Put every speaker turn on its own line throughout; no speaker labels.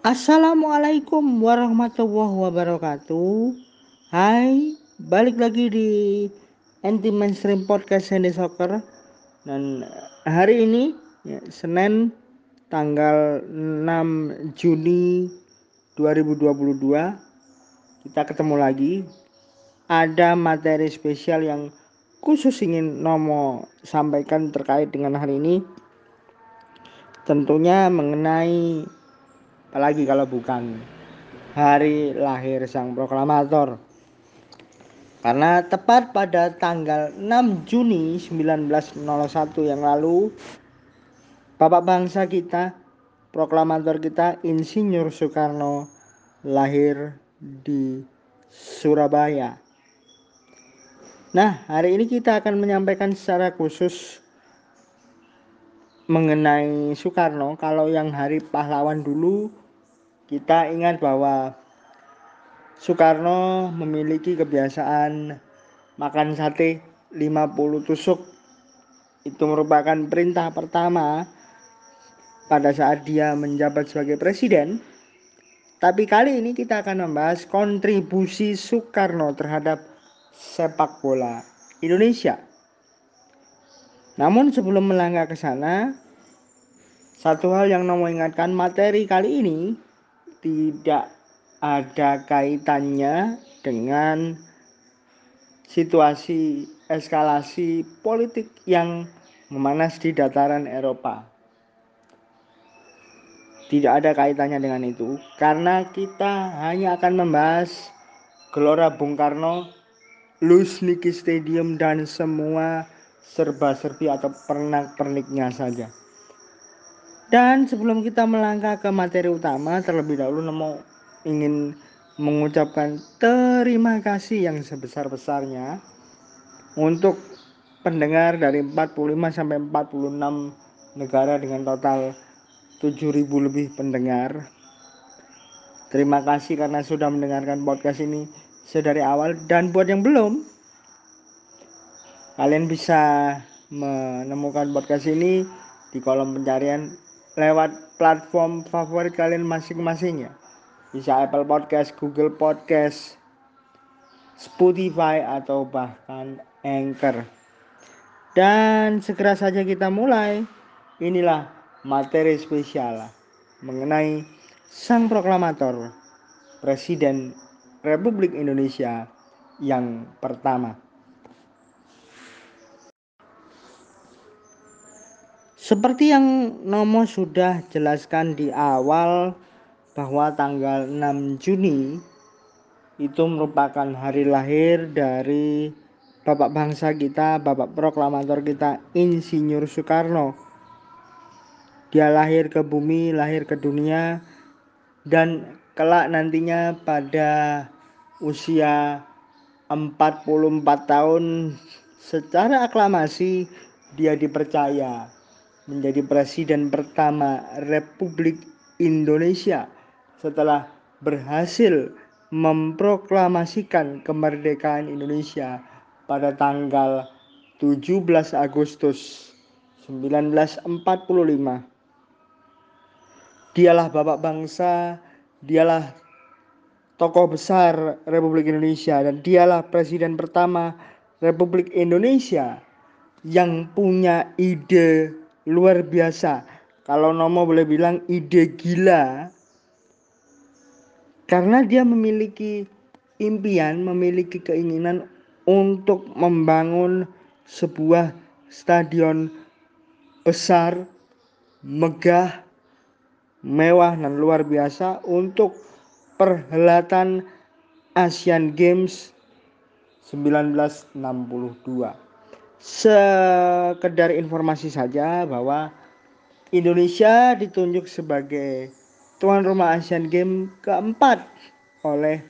Assalamualaikum warahmatullahi wabarakatuh. Hai, balik lagi di Anti Mainstream Podcast Sandy Soccer. Dan hari ini ya, Senin tanggal 6 Juni 2022 kita ketemu lagi. Ada materi spesial yang khusus ingin Nomo sampaikan terkait dengan hari ini. Tentunya mengenai apalagi kalau bukan hari lahir sang proklamator. Karena tepat pada tanggal 6 Juni 1901 yang lalu Bapak bangsa kita proklamator kita Insinyur Soekarno lahir di Surabaya. Nah hari ini kita akan menyampaikan secara khusus mengenai Soekarno. Kalau yang hari pahlawan dulu kita ingat bahwa Soekarno memiliki kebiasaan makan sate 50 tusuk. Itu merupakan perintah pertama pada saat dia menjabat sebagai presiden. Tapi kali ini kita akan membahas kontribusi Soekarno terhadap sepak bola Indonesia. Namun sebelum melangkah ke sana, satu hal yang Nomo ingatkan materi kali ini tidak ada kaitannya dengan situasi eskalasi politik yang memanas di dataran Eropa. Tidak ada kaitannya dengan itu karena kita hanya akan membahas Gelora Bung Karno, Lusniki Stadium dan semua serba-serbi atau pernak-perniknya saja. Dan sebelum kita melangkah ke materi utama, terlebih dahulu Nemo ingin mengucapkan terima kasih yang sebesar-besarnya untuk pendengar dari 45 sampai 46 negara dengan total 7000 lebih pendengar. Terima kasih karena sudah mendengarkan podcast ini sedari awal dan buat yang belum Kalian bisa menemukan podcast ini di kolom pencarian lewat platform favorit kalian masing-masing ya. Bisa Apple Podcast, Google Podcast, Spotify atau bahkan Anchor. Dan segera saja kita mulai. Inilah materi spesial mengenai sang proklamator Presiden Republik Indonesia yang pertama. Seperti yang Nomo sudah jelaskan di awal bahwa tanggal 6 Juni itu merupakan hari lahir dari Bapak bangsa kita, Bapak proklamator kita Insinyur Soekarno. Dia lahir ke bumi, lahir ke dunia dan kelak nantinya pada usia 44 tahun secara aklamasi dia dipercaya menjadi presiden pertama Republik Indonesia setelah berhasil memproklamasikan kemerdekaan Indonesia pada tanggal 17 Agustus 1945. Dialah bapak bangsa, dialah tokoh besar Republik Indonesia dan dialah presiden pertama Republik Indonesia yang punya ide luar biasa. Kalau Nomo boleh bilang ide gila karena dia memiliki impian, memiliki keinginan untuk membangun sebuah stadion besar, megah, mewah dan luar biasa untuk perhelatan Asian Games 1962 sekedar informasi saja bahwa Indonesia ditunjuk sebagai tuan rumah Asian Games keempat oleh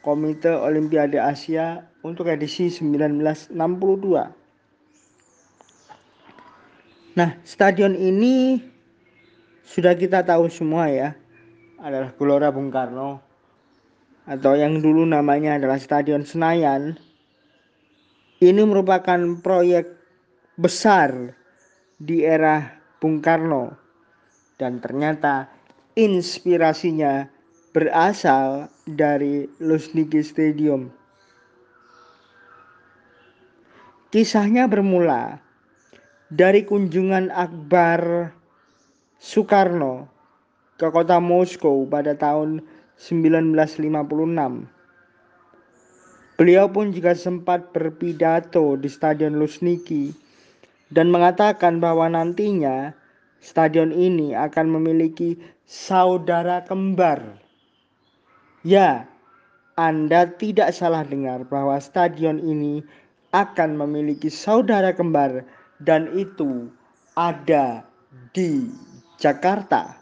Komite Olimpiade Asia untuk edisi 1962. Nah, stadion ini sudah kita tahu semua ya, adalah Gelora Bung Karno atau yang dulu namanya adalah Stadion Senayan ini merupakan proyek besar di era Bung Karno dan ternyata inspirasinya berasal dari Luzhniki Stadium. Kisahnya bermula dari kunjungan Akbar Soekarno ke kota Moskow pada tahun 1956. Beliau pun juga sempat berpidato di Stadion Luzhniki dan mengatakan bahwa nantinya stadion ini akan memiliki saudara kembar. Ya, Anda tidak salah dengar bahwa stadion ini akan memiliki saudara kembar dan itu ada di Jakarta.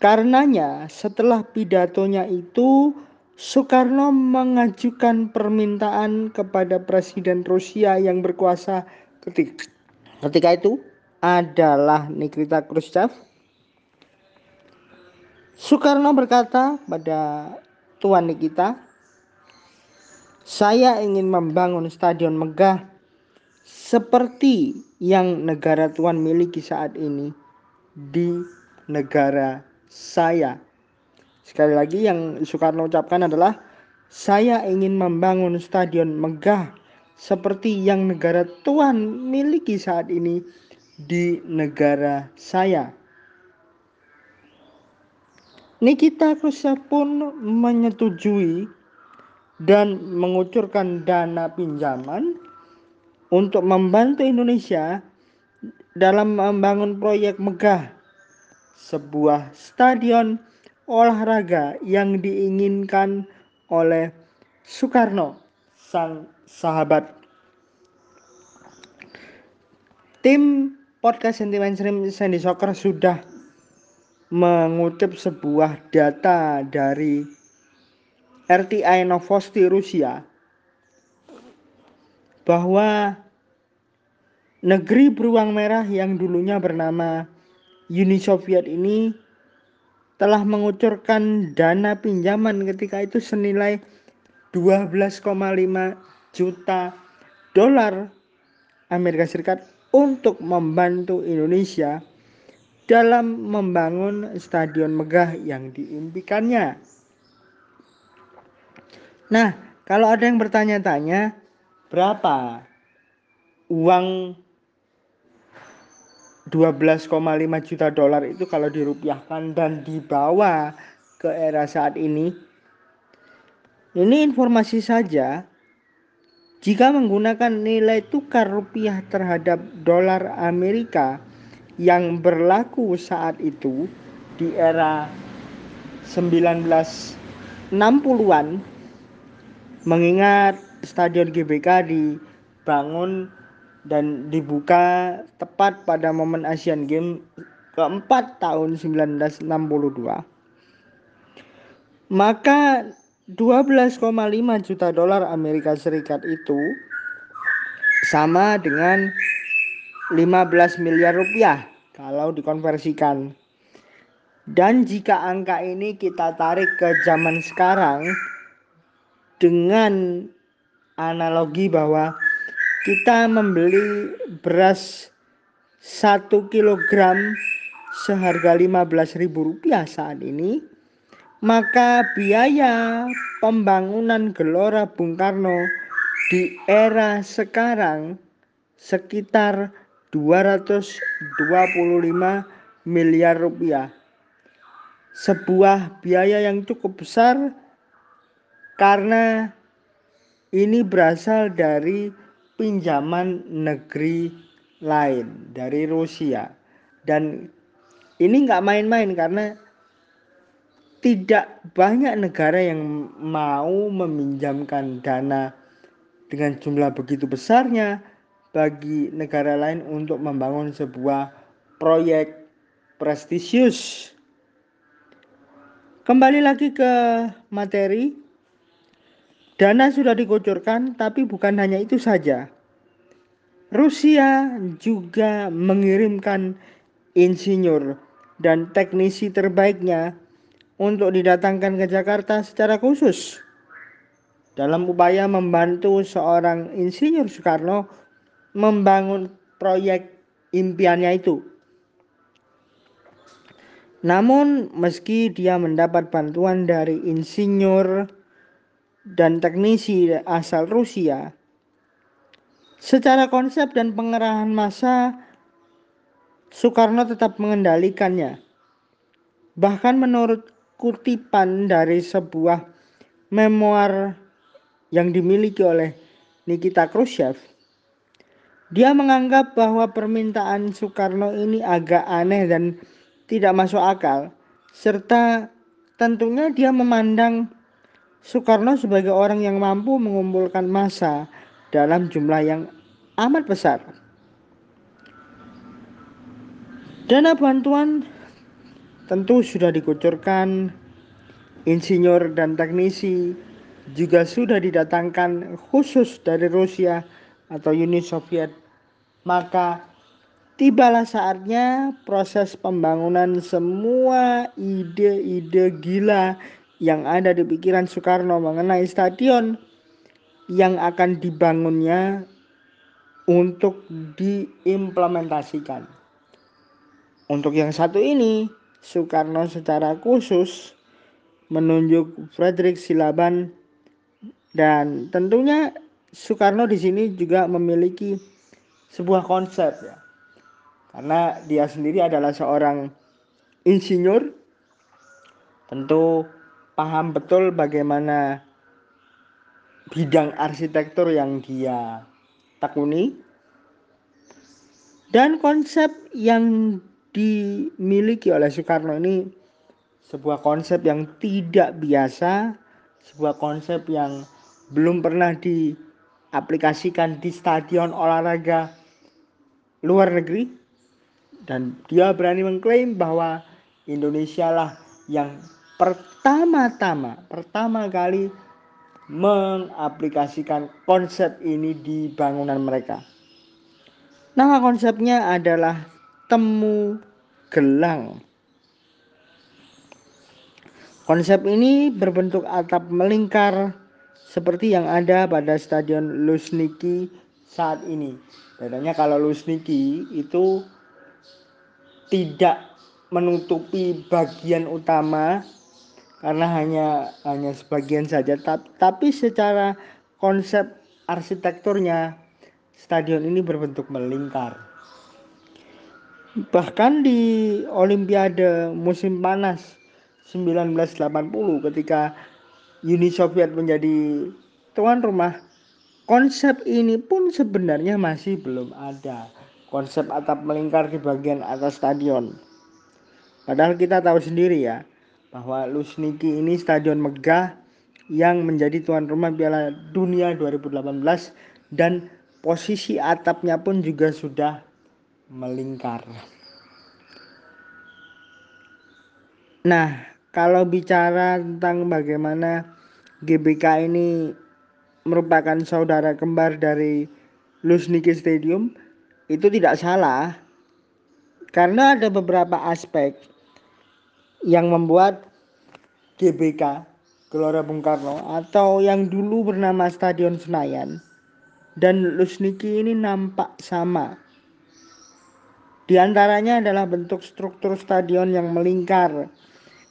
Karenanya, setelah pidatonya itu, Soekarno mengajukan permintaan kepada Presiden Rusia yang berkuasa ketika, ketika itu adalah Nikita Khrushchev. Soekarno berkata pada Tuan Nikita, saya ingin membangun stadion megah seperti yang negara Tuan miliki saat ini di negara saya. Sekali lagi yang Soekarno ucapkan adalah saya ingin membangun stadion megah seperti yang negara Tuhan miliki saat ini di negara saya. Nikita Khrushchev pun menyetujui dan mengucurkan dana pinjaman untuk membantu Indonesia dalam membangun proyek megah sebuah stadion olahraga yang diinginkan oleh Soekarno, sang sahabat. Tim podcast Sentimen Sandy Soccer sudah mengutip sebuah data dari RTI Novosti Rusia bahwa negeri beruang merah yang dulunya bernama Uni Soviet ini telah mengucurkan dana pinjaman ketika itu senilai 12,5 juta dolar Amerika Serikat untuk membantu Indonesia dalam membangun stadion megah yang diimpikannya. Nah, kalau ada yang bertanya-tanya, berapa uang 12,5 juta dolar itu kalau dirupiahkan dan dibawa ke era saat ini. Ini informasi saja. Jika menggunakan nilai tukar rupiah terhadap dolar Amerika yang berlaku saat itu di era 1960-an mengingat stadion GBK dibangun dan dibuka tepat pada momen Asian Games keempat tahun 1962. Maka 12,5 juta dolar Amerika Serikat itu sama dengan 15 miliar rupiah kalau dikonversikan. Dan jika angka ini kita tarik ke zaman sekarang dengan analogi bahwa kita membeli beras 1 kilogram seharga Rp15.000 saat ini, maka biaya pembangunan Gelora Bung Karno di era sekarang sekitar 225 miliar rupiah. Sebuah biaya yang cukup besar karena ini berasal dari pinjaman negeri lain dari Rusia dan ini nggak main-main karena tidak banyak negara yang mau meminjamkan dana dengan jumlah begitu besarnya bagi negara lain untuk membangun sebuah proyek prestisius. Kembali lagi ke materi, Dana sudah dikucurkan, tapi bukan hanya itu saja. Rusia juga mengirimkan insinyur dan teknisi terbaiknya untuk didatangkan ke Jakarta secara khusus dalam upaya membantu seorang insinyur Soekarno membangun proyek impiannya itu. Namun meski dia mendapat bantuan dari insinyur dan teknisi asal Rusia, secara konsep dan pengerahan massa Soekarno tetap mengendalikannya. Bahkan menurut kutipan dari sebuah memoir yang dimiliki oleh Nikita Khrushchev, dia menganggap bahwa permintaan Soekarno ini agak aneh dan tidak masuk akal, serta tentunya dia memandang Soekarno sebagai orang yang mampu mengumpulkan massa dalam jumlah yang amat besar. Dana bantuan tentu sudah dikucurkan, insinyur dan teknisi juga sudah didatangkan khusus dari Rusia atau Uni Soviet. Maka tibalah saatnya proses pembangunan semua ide-ide gila yang ada di pikiran Soekarno mengenai stadion yang akan dibangunnya untuk diimplementasikan. Untuk yang satu ini, Soekarno secara khusus menunjuk Frederick Silaban dan tentunya Soekarno di sini juga memiliki sebuah konsep ya karena dia sendiri adalah seorang insinyur tentu paham betul bagaimana bidang arsitektur yang dia tekuni dan konsep yang dimiliki oleh Soekarno ini sebuah konsep yang tidak biasa, sebuah konsep yang belum pernah diaplikasikan di stadion olahraga luar negeri. Dan dia berani mengklaim bahwa Indonesia lah yang pertama-tama pertama kali mengaplikasikan konsep ini di bangunan mereka. Nama konsepnya adalah temu gelang. Konsep ini berbentuk atap melingkar seperti yang ada pada Stadion Lusniki saat ini. Bedanya kalau Lusniki itu tidak menutupi bagian utama karena hanya hanya sebagian saja. Tapi secara konsep arsitekturnya stadion ini berbentuk melingkar. Bahkan di olimpiade musim panas 1980 ketika Uni Soviet menjadi tuan rumah konsep ini pun sebenarnya masih belum ada. Konsep atap melingkar di bagian atas stadion. Padahal kita tahu sendiri ya bahwa Lusniki ini stadion megah yang menjadi tuan rumah Piala Dunia 2018 dan posisi atapnya pun juga sudah melingkar. Nah, kalau bicara tentang bagaimana GBK ini merupakan saudara kembar dari Lusniki Stadium, itu tidak salah karena ada beberapa aspek yang membuat GBK Gelora Bung Karno atau yang dulu bernama Stadion Senayan dan Lusniki ini nampak sama. Di antaranya adalah bentuk struktur stadion yang melingkar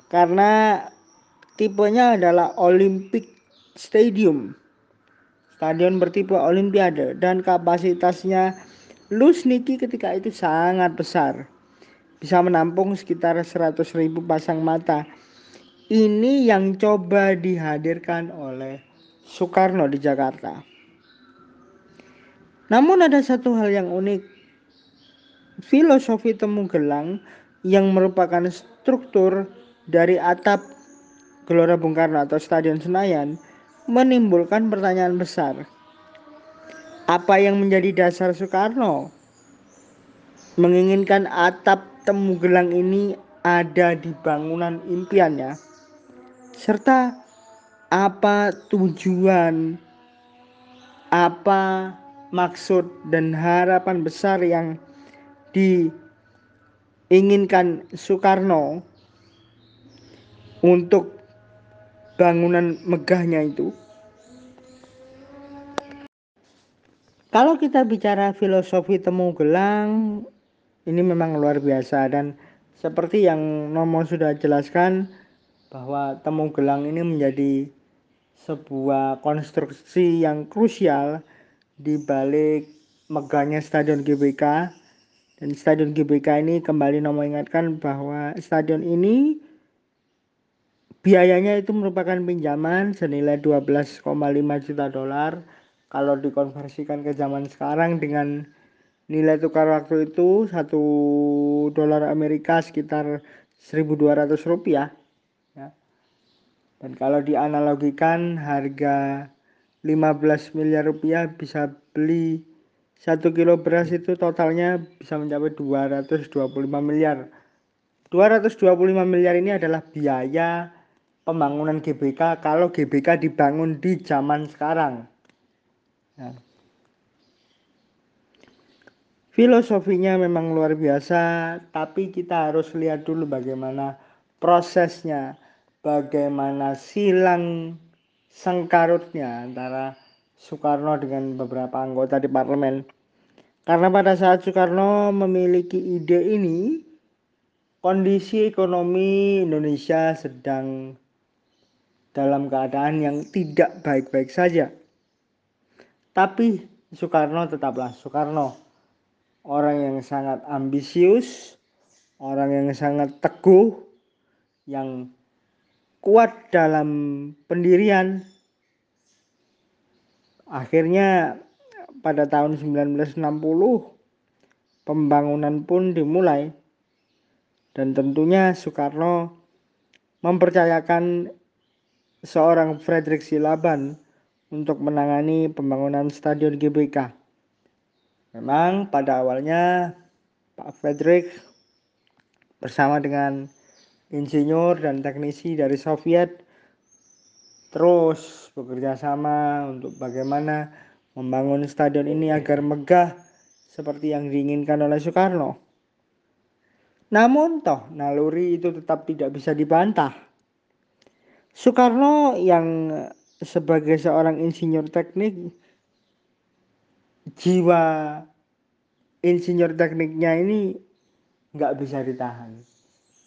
karena tipenya adalah Olympic Stadium. Stadion bertipe Olimpiade dan kapasitasnya Lusniki ketika itu sangat besar. Bisa menampung sekitar 100 ribu pasang mata. Ini yang coba dihadirkan oleh Soekarno di Jakarta. Namun ada satu hal yang unik. Filosofi temu gelang yang merupakan struktur dari atap Gelora Bung Karno atau Stadion Senayan menimbulkan pertanyaan besar apa yang menjadi dasar Soekarno menginginkan atap temu gelang ini ada di bangunan impiannya serta apa tujuan apa maksud dan harapan besar yang diinginkan Soekarno untuk bangunan megahnya itu. Kalau kita bicara filosofi temu gelang, ini memang luar biasa. Dan seperti yang Nomo sudah jelaskan bahwa temu gelang ini menjadi sebuah konstruksi yang krusial di balik megahnya Stadion GBK. Dan Stadion GBK ini kembali Nomo ingatkan bahwa stadion ini biayanya itu merupakan pinjaman senilai 12,5 juta dolar. Kalau dikonversikan ke zaman sekarang dengan nilai tukar waktu itu satu dolar Amerika sekitar 1200 rupiah ya. dan kalau dianalogikan harga 15 miliar rupiah bisa beli satu kilo beras itu totalnya bisa mencapai 225 miliar 225 miliar ini adalah biaya pembangunan GBK kalau GBK dibangun di zaman sekarang ya. Filosofinya memang luar biasa, tapi kita harus lihat dulu bagaimana prosesnya, bagaimana silang sengkarutnya antara Soekarno dengan beberapa anggota di parlemen. Karena pada saat Soekarno memiliki ide ini, kondisi ekonomi Indonesia sedang dalam keadaan yang tidak baik-baik saja. Tapi Soekarno tetaplah Soekarno orang yang sangat ambisius, orang yang sangat teguh, yang kuat dalam pendirian. Akhirnya pada tahun 1960 pembangunan pun dimulai dan tentunya Soekarno mempercayakan seorang Frederick Silaban untuk menangani pembangunan Stadion GBK. Memang pada awalnya Pak Frederick bersama dengan insinyur dan teknisi dari Soviet terus bekerja sama untuk bagaimana membangun stadion ini agar megah seperti yang diinginkan oleh Soekarno. Namun toh naluri itu tetap tidak bisa dibantah. Soekarno yang sebagai seorang insinyur teknik jiwa insinyur tekniknya ini nggak bisa ditahan.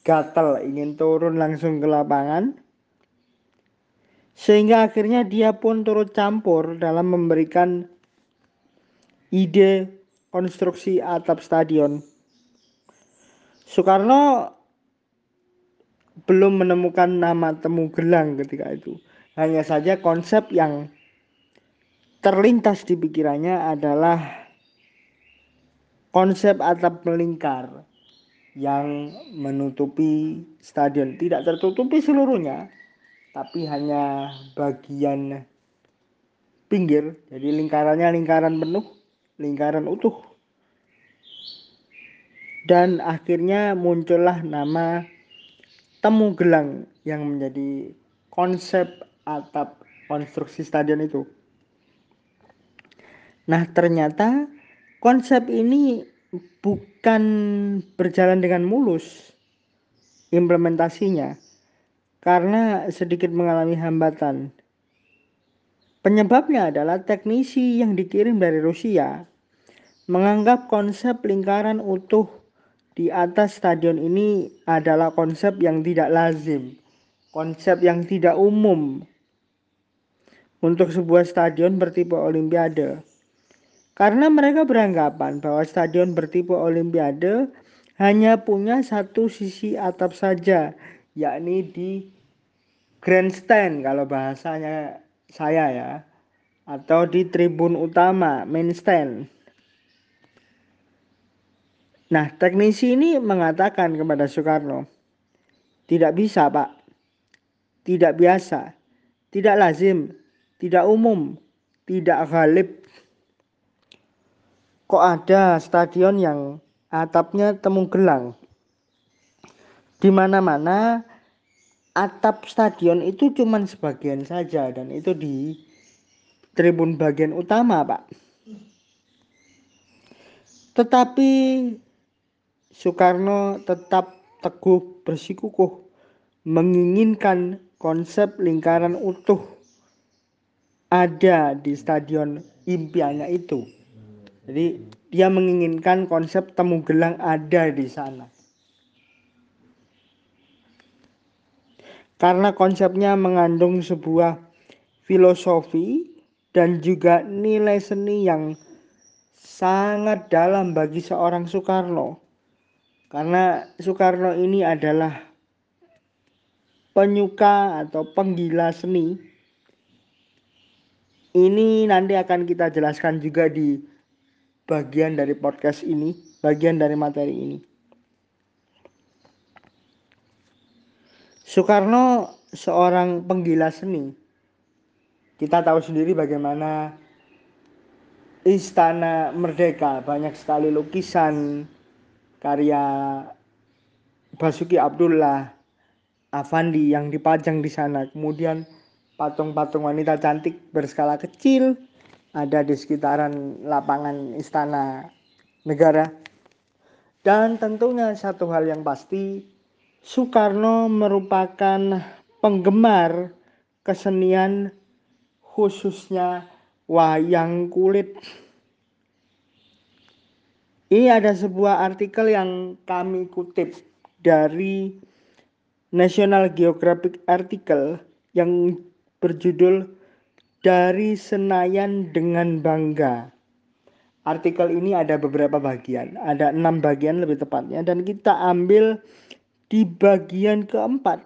Gatel ingin turun langsung ke lapangan. Sehingga akhirnya dia pun turut campur dalam memberikan ide konstruksi atap stadion. Soekarno belum menemukan nama temu gelang ketika itu. Hanya saja konsep yang terlintas di pikirannya adalah konsep atap melingkar yang menutupi stadion. Tidak tertutupi seluruhnya tapi hanya bagian pinggir. Jadi lingkarannya lingkaran penuh lingkaran utuh. Dan akhirnya muncullah nama temu gelang yang menjadi konsep atap konstruksi stadion itu Nah, ternyata konsep ini bukan berjalan dengan mulus implementasinya karena sedikit mengalami hambatan. Penyebabnya adalah teknisi yang dikirim dari Rusia menganggap konsep lingkaran utuh di atas stadion ini adalah konsep yang tidak lazim, konsep yang tidak umum untuk sebuah stadion bertipe olimpiade. Karena mereka beranggapan bahwa stadion bertipe olimpiade hanya punya satu sisi atap saja, yakni di grandstand kalau bahasanya saya ya, atau di tribun utama, main stand. Nah, teknisi ini mengatakan kepada Soekarno, tidak bisa pak, tidak biasa, tidak lazim, tidak umum, tidak galib, kok ada stadion yang atapnya temu gelang. Di mana-mana atap stadion itu cuma sebagian saja dan itu di tribun bagian utama, Pak. Tetapi Soekarno tetap teguh bersikukuh menginginkan konsep lingkaran utuh ada di stadion impiannya itu. Jadi dia menginginkan konsep temu gelang ada di sana. karena konsepnya mengandung sebuah filosofi dan juga nilai seni yang sangat dalam bagi seorang Soekarno. Karena Soekarno ini adalah penyuka atau penggila seni. Ini nanti akan kita jelaskan juga di bagian dari podcast ini, bagian dari materi ini. Soekarno seorang penggila seni. Kita tahu sendiri bagaimana Istana Merdeka banyak sekali lukisan karya Basuki Abdullah Avandi yang dipajang di sana. Kemudian patung-patung wanita cantik berskala kecil ada di sekitaran lapangan istana negara. Dan tentunya satu hal yang pasti Soekarno merupakan penggemar kesenian khususnya wayang kulit. Ini ada sebuah artikel yang kami kutip dari National Geographic artikel yang berjudul Dari Senayan dengan Bangga. Artikel ini ada beberapa bagian, ada enam bagian lebih tepatnya, dan kita ambil di bagian keempat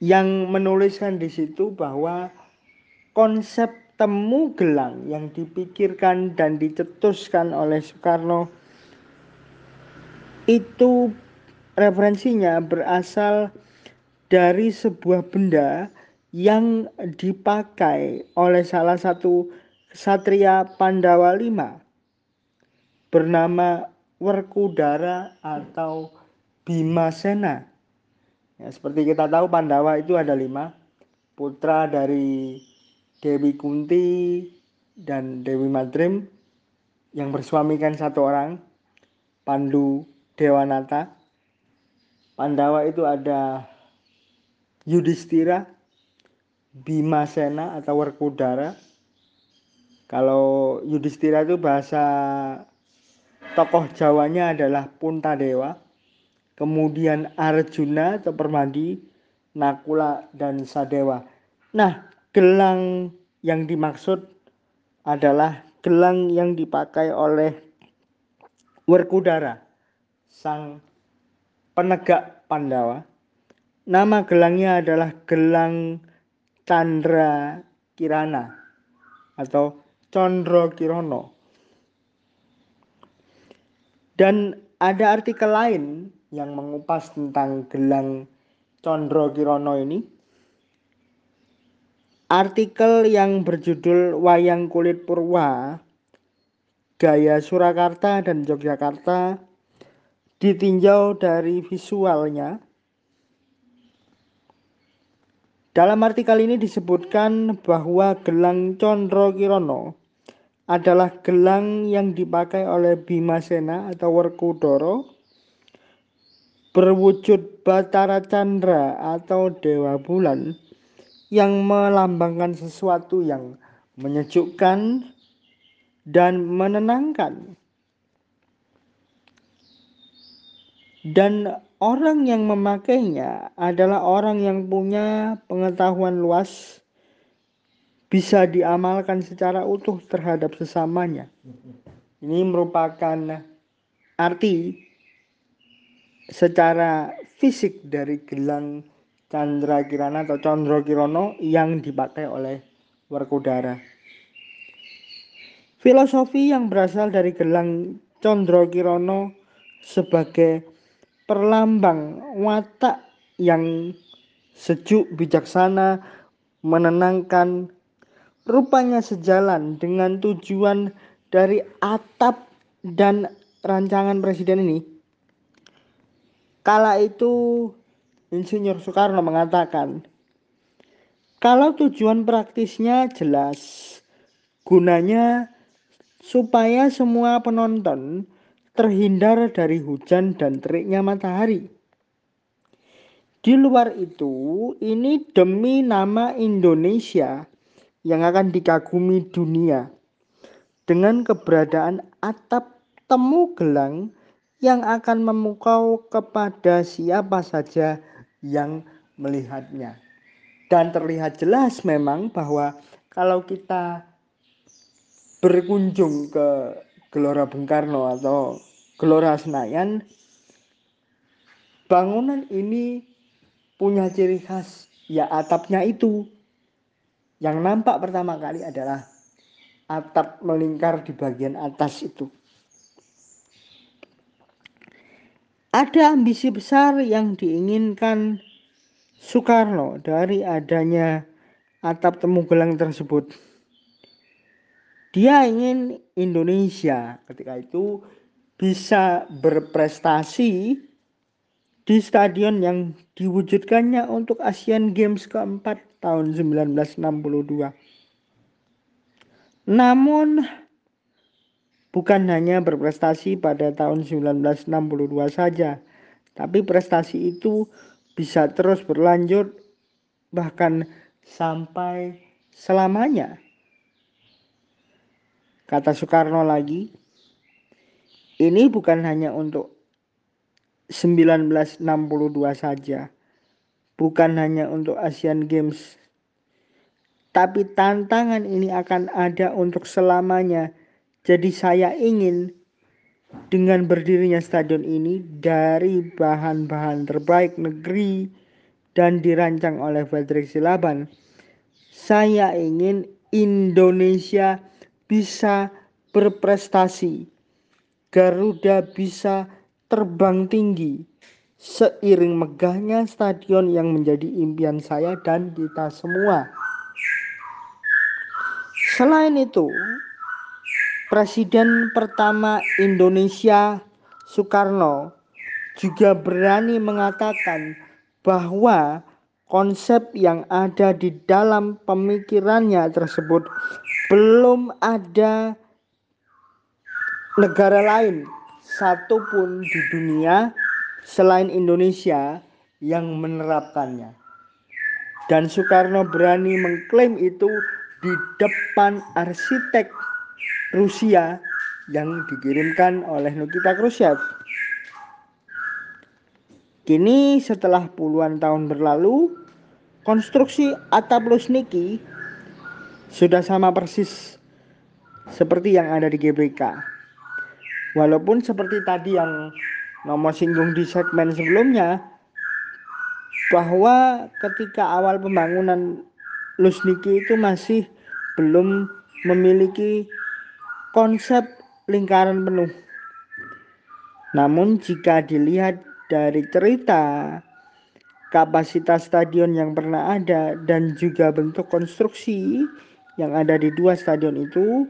yang menuliskan di situ bahwa konsep temu gelang yang dipikirkan dan dicetuskan oleh Soekarno itu referensinya berasal dari sebuah benda yang dipakai oleh salah satu satria Pandawa V bernama Werkudara atau Bima Sena. Ya, seperti kita tahu Pandawa itu ada lima. Putra dari Dewi Kunti dan Dewi Madrim yang bersuamikan satu orang. Pandu Dewanata. Pandawa itu ada Yudhistira, Bima Sena atau Werkudara. Kalau Yudhistira itu bahasa tokoh Jawanya adalah Puntadewa kemudian Arjuna atau Permadi, Nakula dan Sadewa. Nah, gelang yang dimaksud adalah gelang yang dipakai oleh Werkudara, sang penegak Pandawa. Nama gelangnya adalah gelang Chandra Kirana atau Condro Kirono. Dan ada artikel lain yang mengupas tentang gelang Condro Kirono ini. Artikel yang berjudul Wayang Kulit Purwa Gaya Surakarta dan Yogyakarta ditinjau dari visualnya. Dalam artikel ini disebutkan bahwa gelang Condro Kirono adalah gelang yang dipakai oleh Bimasena atau Werkudara berwujud Batara Chandra atau Dewa Bulan yang melambangkan sesuatu yang menyejukkan dan menenangkan. Dan orang yang memakainya adalah orang yang punya pengetahuan luas bisa diamalkan secara utuh terhadap sesamanya. Ini merupakan arti secara fisik dari gelang Chandra Kirana atau Condro Kirono yang dipakai oleh Werkudara. Filosofi yang berasal dari gelang Condro Kirono sebagai perlambang watak yang sejuk, bijaksana, menenangkan, rupanya sejalan dengan tujuan dari atap dan rancangan presiden ini. Kala itu Insinyur Soekarno mengatakan, kalau tujuan praktisnya jelas, gunanya supaya semua penonton terhindar dari hujan dan teriknya matahari. Di luar itu, ini demi nama Indonesia yang akan dikagumi dunia dengan keberadaan atap temu gelang yang akan memukau kepada siapa saja yang melihatnya. Dan terlihat jelas memang bahwa kalau kita berkunjung ke Gelora Bung Karno atau Gelora Senayan, bangunan ini punya ciri khas ya atapnya itu. Yang nampak pertama kali adalah atap melingkar di bagian atas itu. Ada ambisi besar yang diinginkan Soekarno dari adanya atap temu gelang tersebut. Dia ingin Indonesia ketika itu bisa berprestasi di stadion yang diwujudkannya untuk Asian Games keempat tahun 1962. Namun bukan hanya berprestasi pada tahun 1962 saja, tapi prestasi itu bisa terus berlanjut bahkan sampai selamanya. Kata Soekarno lagi, ini bukan hanya untuk 1962 saja, bukan hanya untuk Asian Games, tapi tantangan ini akan ada untuk selamanya. Jadi saya ingin dengan berdirinya stadion ini dari bahan-bahan terbaik negeri dan dirancang oleh Frederick Silaban. Saya ingin Indonesia bisa berprestasi. Garuda bisa terbang tinggi. Seiring megahnya stadion yang menjadi impian saya dan kita semua. Selain itu, Presiden pertama Indonesia Soekarno juga berani mengatakan bahwa konsep yang ada di dalam pemikirannya tersebut belum ada negara lain satupun di dunia selain Indonesia yang menerapkannya. Dan Soekarno berani mengklaim itu di depan arsitek Rusia yang dikirimkan oleh Nikita Khrushchev. Kini setelah puluhan tahun berlalu, konstruksi atap Lusniki sudah sama persis seperti yang ada di GBK. Walaupun seperti tadi yang nomor singgung di segmen sebelumnya, bahwa ketika awal pembangunan Lusniki itu masih belum memiliki konsep lingkaran penuh. Namun jika dilihat dari cerita kapasitas stadion yang pernah ada dan juga bentuk konstruksi yang ada di dua stadion itu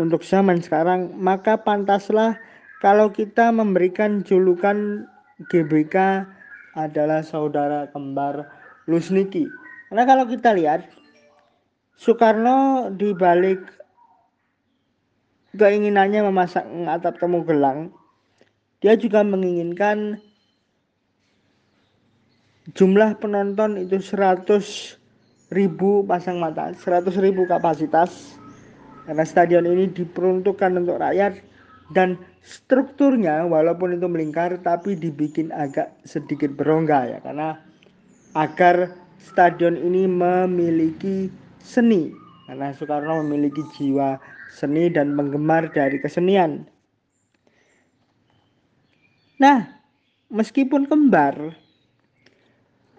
untuk zaman sekarang maka pantaslah kalau kita memberikan julukan GBK adalah saudara kembar Lusniki. Karena kalau kita lihat Soekarno di balik keinginannya memasang atap temu gelang, dia juga menginginkan jumlah penonton itu 100 ribu pasang mata 100 ribu kapasitas. Karena stadion ini diperuntukkan untuk rakyat dan strukturnya walaupun itu melingkar tapi dibikin agak sedikit berongga ya. Karena agar stadion ini memiliki seni. Karena Soekarno memiliki jiwa seni dan penggemar dari kesenian. Nah, meskipun kembar,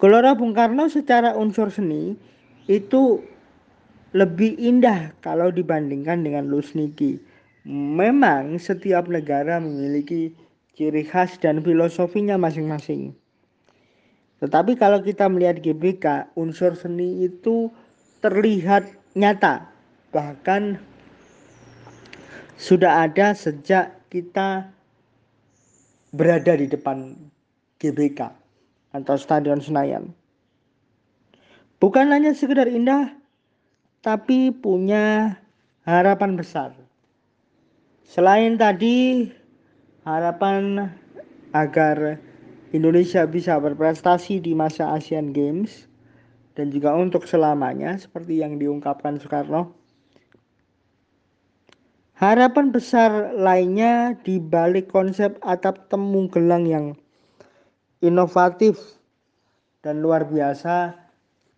Gelora Bung Karno secara unsur seni itu lebih indah kalau dibandingkan dengan Lusniki. Memang setiap negara memiliki ciri khas dan filosofinya masing-masing. Tetapi kalau kita melihat GBK, unsur seni itu terlihat nyata. Bahkan sudah ada sejak kita berada di depan GBK atau Stadion Senayan. Bukan hanya sekedar indah, tapi punya harapan besar. Selain tadi harapan agar Indonesia bisa berprestasi di masa Asian Games dan juga untuk selamanya seperti yang diungkapkan Soekarno. Harapan besar lainnya di balik konsep atap temu gelang yang inovatif dan luar biasa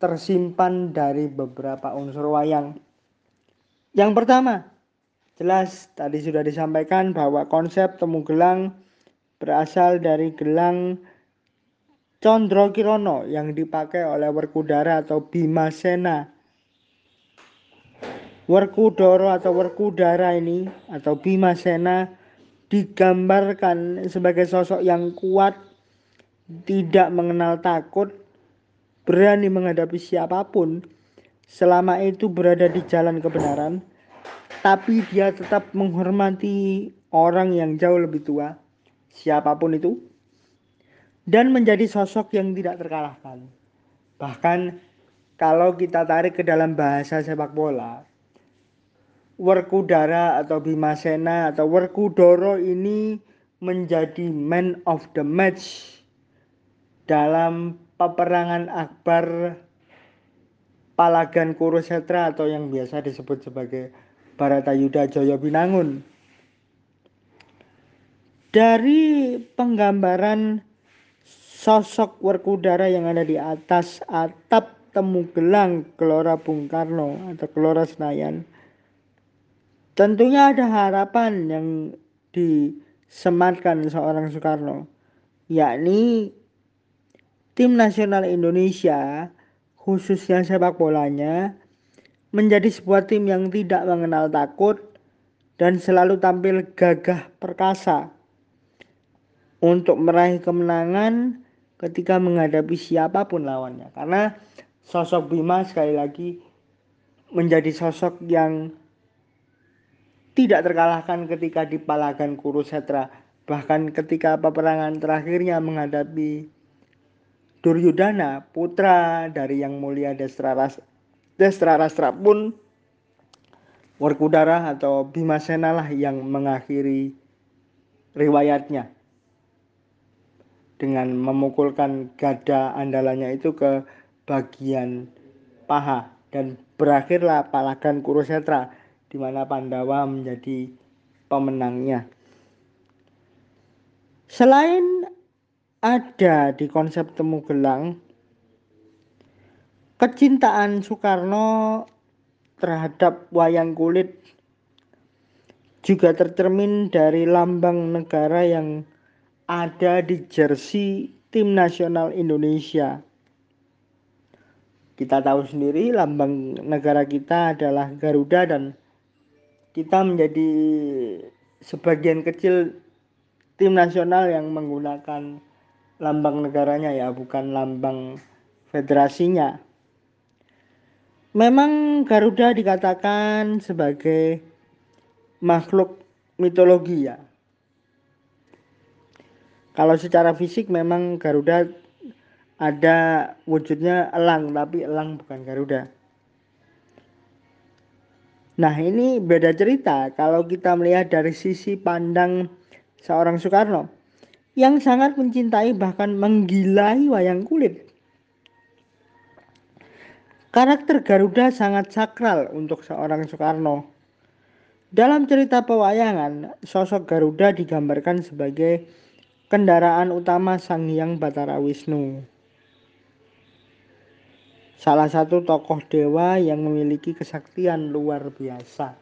tersimpan dari beberapa unsur wayang. Yang pertama, jelas tadi sudah disampaikan bahwa konsep temu gelang berasal dari gelang Condro Kirono yang dipakai oleh Werkudara atau Bima Sena. Werkudara atau Werkudara ini atau Bima Sena digambarkan sebagai sosok yang kuat, tidak mengenal takut, berani menghadapi siapa pun, selama itu berada di jalan kebenaran, tapi dia tetap menghormati orang yang jauh lebih tua, siapa pun itu, dan menjadi sosok yang tidak terkalahkan. Bahkan kalau kita tarik ke dalam bahasa sepak bola, Werkudara atau Bimasena atau Werkudoro ini menjadi man of the match dalam peperangan akbar Palagan Kurusetra atau yang biasa disebut sebagai Baratayuda Jaya Binangun. Dari penggambaran sosok Werkudara yang ada di atas atap temu gelang Gelora Bung Karno atau Gelora Senayan. Tentunya ada harapan yang disematkan seorang Soekarno, yakni tim nasional Indonesia khususnya sepak bolanya menjadi sebuah tim yang tidak mengenal takut dan selalu tampil gagah perkasa untuk meraih kemenangan ketika menghadapi siapa pun lawannya. Karena sosok Bima sekali lagi menjadi sosok yang tidak terkalahkan ketika di Palagan Kurusetra. Bahkan ketika peperangan terakhirnya menghadapi Duryudana, putra dari yang mulia Destra Rastra pun Werkudara atau Bimasena lah yang mengakhiri riwayatnya dengan memukulkan gada andalannya itu ke bagian paha dan berakhirlah palagan Kurusetra di mana Pandawa menjadi pemenangnya. Selain ada di konsep temu gelang, kecintaan Soekarno terhadap wayang kulit juga tercermin dari lambang negara yang ada di jersey tim nasional Indonesia. Kita tahu sendiri lambang negara kita adalah Garuda dan kita menjadi sebagian kecil tim nasional yang menggunakan lambang negaranya ya, bukan lambang federasinya. Memang Garuda dikatakan sebagai makhluk mitologi ya, kalau secara fisik memang Garuda ada wujudnya elang, tapi elang bukan Garuda. Nah ini beda cerita kalau kita melihat dari sisi pandang seorang Soekarno yang sangat mencintai bahkan menggilai wayang kulit. Karakter Garuda sangat sakral untuk seorang Soekarno. Dalam cerita pewayangan, sosok Garuda digambarkan sebagai kendaraan utama Sang Hyang Batara Wisnu. Salah satu tokoh dewa yang memiliki kesaktian luar biasa.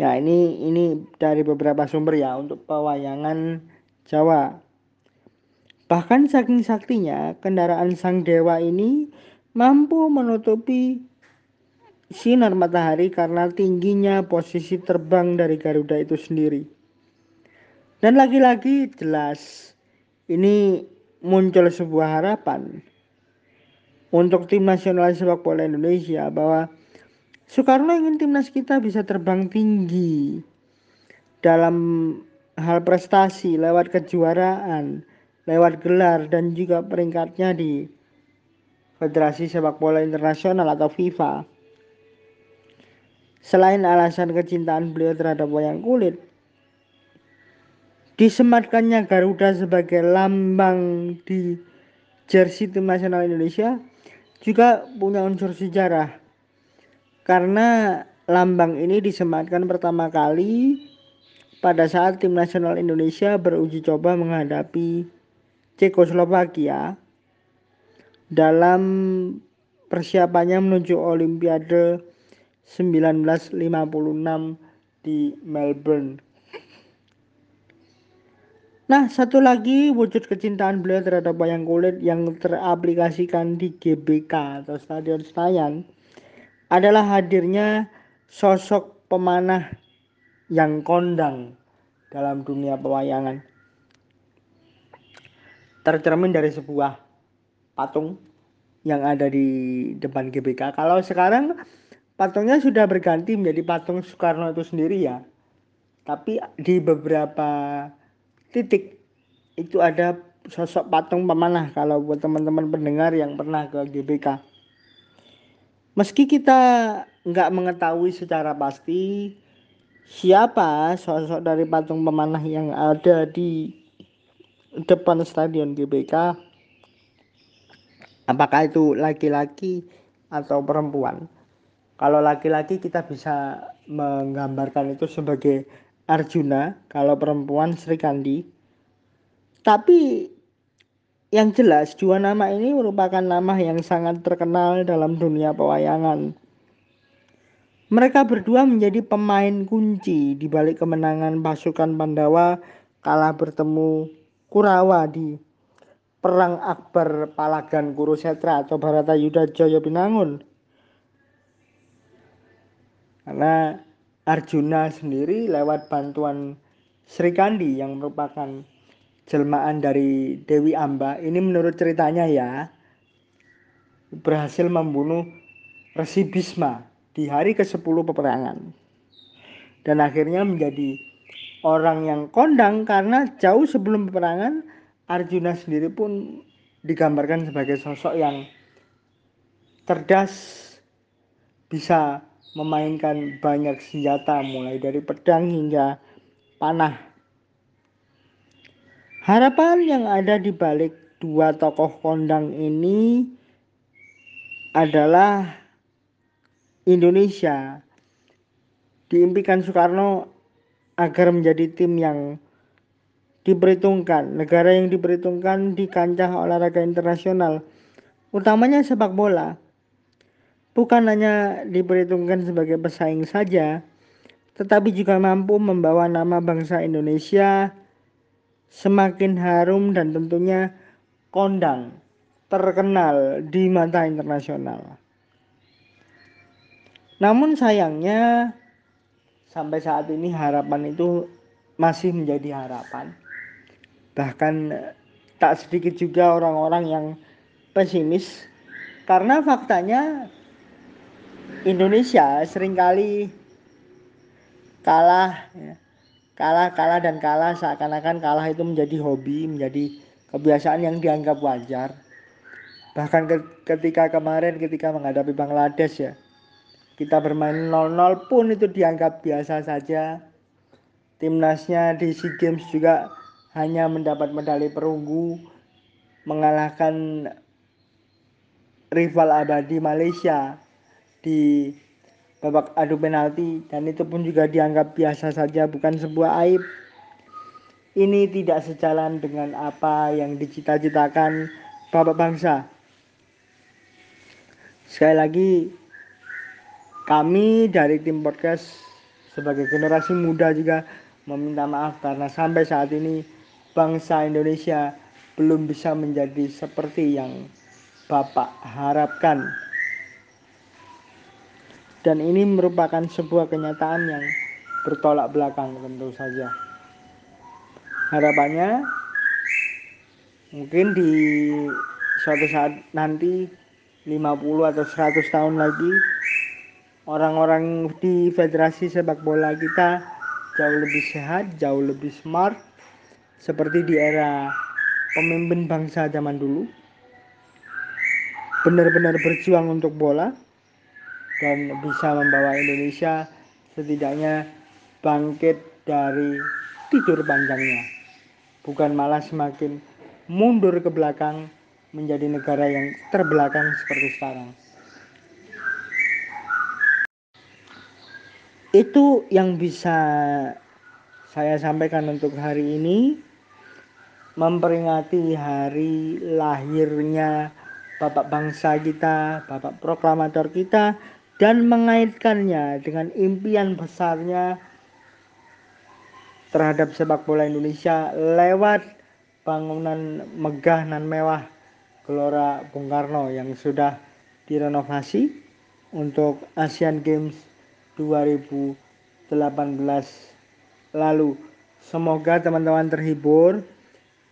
Ya, ini ini dari beberapa sumber ya untuk pewayangan Jawa. Bahkan saking saktinya, kendaraan sang dewa ini mampu menutupi sinar matahari karena tingginya posisi terbang dari Garuda itu sendiri. Dan lagi-lagi jelas ini muncul sebuah harapan untuk tim nasional sepak bola Indonesia bahwa Soekarno ingin timnas kita bisa terbang tinggi dalam hal prestasi lewat kejuaraan, lewat gelar dan juga peringkatnya di Federasi Sepak Bola Internasional atau FIFA. Selain alasan kecintaan beliau terhadap wayang kulit, disematkannya Garuda sebagai lambang di jersey tim nasional Indonesia juga punya unsur sejarah karena lambang ini disematkan pertama kali pada saat tim nasional Indonesia beruji coba menghadapi Cekoslovakia dalam persiapannya menuju Olimpiade 1956 di Melbourne. Nah, satu lagi wujud kecintaan beliau terhadap wayang kulit yang teraplikasikan di GBK atau Stadion Senayan adalah hadirnya sosok pemanah yang kondang dalam dunia pewayangan. Tercermin dari sebuah patung yang ada di depan GBK. Kalau sekarang patungnya sudah berganti menjadi patung Soekarno itu sendiri ya. Tapi di beberapa titik itu ada sosok patung pemanah kalau buat teman-teman pendengar yang pernah ke GBK. Meski kita nggak mengetahui secara pasti siapa sosok dari patung pemanah yang ada di depan stadion GBK, apakah itu laki-laki atau perempuan. Kalau laki-laki kita bisa menggambarkan itu sebagai Arjuna, kalau perempuan Sri Kandi. Tapi yang jelas dua nama ini merupakan nama yang sangat terkenal dalam dunia pewayangan. Mereka berdua menjadi pemain kunci di balik kemenangan pasukan Pandawa kalah bertemu Kurawa di Perang Akbar Palagan Kurusetra atau Baratayuda Jaya Binangun. Karena Arjuna sendiri lewat bantuan Sri Kandi yang merupakan jelmaan dari Dewi Amba ini menurut ceritanya ya berhasil membunuh Resi Bisma di hari ke-10 peperangan dan akhirnya menjadi orang yang kondang karena jauh sebelum peperangan Arjuna sendiri pun digambarkan sebagai sosok yang cerdas bisa memainkan banyak senjata mulai dari pedang hingga panah. Harapan yang ada di balik dua tokoh kondang ini adalah Indonesia diimpikan Soekarno agar menjadi tim yang diperhitungkan, negara yang diperhitungkan di kancah olahraga internasional, utamanya sepak bola bukan hanya diperhitungkan sebagai pesaing saja, tetapi juga mampu membawa nama bangsa Indonesia semakin harum dan tentunya kondang, terkenal di mata internasional. Namun sayangnya sampai saat ini harapan itu masih menjadi harapan. Bahkan tak sedikit juga orang-orang yang pesimis karena faktanya Indonesia sering kali kalah ya. kalah kalah dan kalah seakan-akan kalah itu menjadi hobi menjadi kebiasaan yang dianggap wajar bahkan ketika kemarin ketika menghadapi Bangladesh ya kita bermain 0-0 pun itu dianggap biasa saja timnasnya di SEA Games juga hanya mendapat medali perunggu mengalahkan rival abadi Malaysia di babak adu penalti dan itu pun juga dianggap biasa saja bukan sebuah aib. Ini tidak sejalan dengan apa yang dicita-citakan Bapak bangsa. Sekali lagi kami dari tim podcast sebagai generasi muda juga meminta maaf karena sampai saat ini bangsa Indonesia belum bisa menjadi seperti yang Bapak harapkan dan ini merupakan sebuah kenyataan yang bertolak belakang tentu saja. Harapannya mungkin di suatu saat nanti 50 atau 100 tahun lagi orang-orang di federasi sepak bola kita jauh lebih sehat, jauh lebih smart seperti di era pemimpin bangsa zaman dulu. Benar-benar berjuang untuk bola, dan bisa membawa Indonesia setidaknya bangkit dari tidur panjangnya bukan malah semakin mundur ke belakang menjadi negara yang terbelakang seperti sekarang itu yang bisa saya sampaikan untuk hari ini. Memperingati hari lahirnya bapak bangsa kita, bapak proklamator kita, dan mengaitkannya dengan impian besarnya terhadap sepak bola Indonesia lewat bangunan megah dan mewah Gelora Bung Karno yang sudah direnovasi untuk Asian Games 2018 lalu. Semoga teman-teman terhibur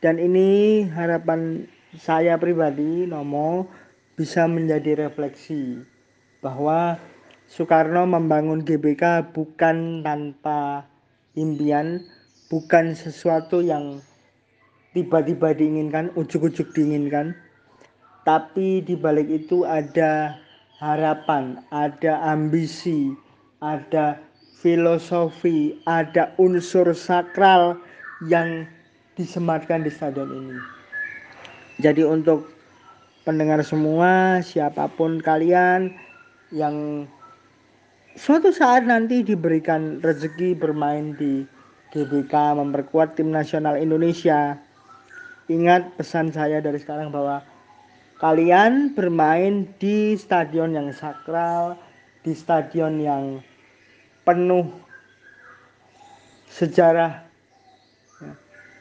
dan ini harapan saya pribadi Nomo bisa menjadi refleksi bahwa Soekarno membangun GBK bukan tanpa impian, bukan sesuatu yang tiba-tiba diinginkan, ujuk-ujuk diinginkan, tapi di balik itu ada harapan, ada ambisi, ada filosofi, ada unsur sakral yang disematkan di stadion ini. Jadi untuk pendengar semua, siapa pun kalian yang suatu saat nanti diberikan rezeki bermain di GBK memperkuat tim nasional Indonesia. Ingat pesan saya dari sekarang bahwa kalian bermain di stadion yang sakral, di stadion yang penuh sejarah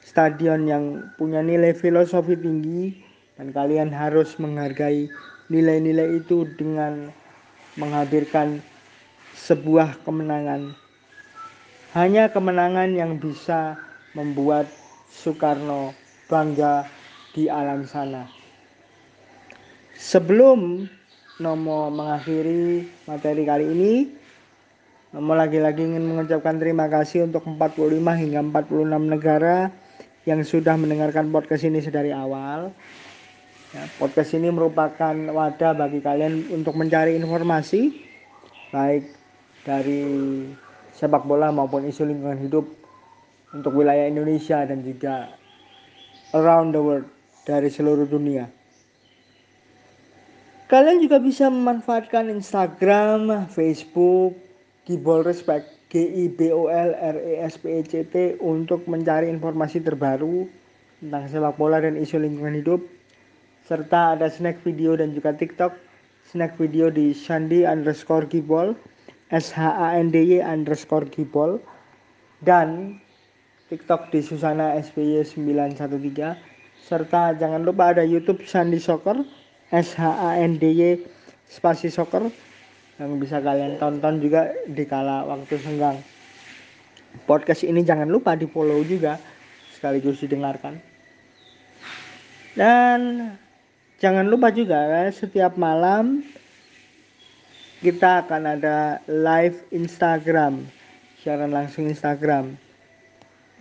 stadion yang punya nilai filosofi tinggi dan kalian harus menghargai nilai-nilai itu dengan menghadirkan sebuah kemenangan. Hanya kemenangan yang bisa membuat Soekarno bangga di alam sana. Sebelum Nomo mengakhiri materi kali ini, Nomo lagi-lagi ingin mengucapkan terima kasih untuk 45 hingga 46 negara yang sudah mendengarkan podcast ini sedari awal. Ya, podcast ini merupakan wadah bagi kalian untuk mencari informasi baik dari sepak bola maupun isu lingkungan hidup untuk wilayah Indonesia dan juga around the world dari seluruh dunia. Kalian juga bisa memanfaatkan Instagram, Facebook, Gibol Respect G I B O L R E S P E C T untuk mencari informasi terbaru tentang sepak bola dan isu lingkungan hidup serta ada snack video dan juga TikTok. Snack video di Shandi underscore Gibol S H A N D Y underscore Gibol dan TikTok di Susana SPY 913 serta jangan lupa ada YouTube Shandi Soccer S H A N D Y spasi soccer yang bisa kalian tonton juga di kala waktu senggang. Podcast ini jangan lupa di follow juga sekaligus didengarkan. Dan jangan lupa juga setiap malam kita akan ada live Instagram, siaran langsung Instagram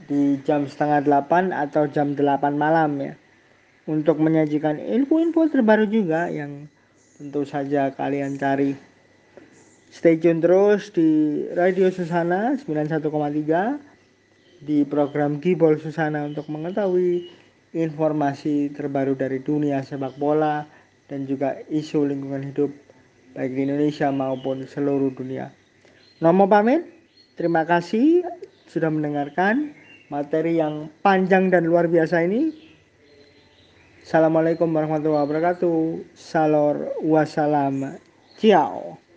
di jam setengah delapan atau jam delapan malam ya untuk menyajikan info-info terbaru juga yang tentu saja kalian cari Stay tune terus di Radio Susana 91,3 di program Gibol Susana untuk mengetahui informasi terbaru dari dunia sepak bola dan juga isu lingkungan hidup baik di Indonesia maupun seluruh dunia. Nomo pamit, terima kasih sudah mendengarkan materi yang panjang dan luar biasa ini. Assalamualaikum warahmatullahi wabarakatuh. Salor wassalam. Ciao.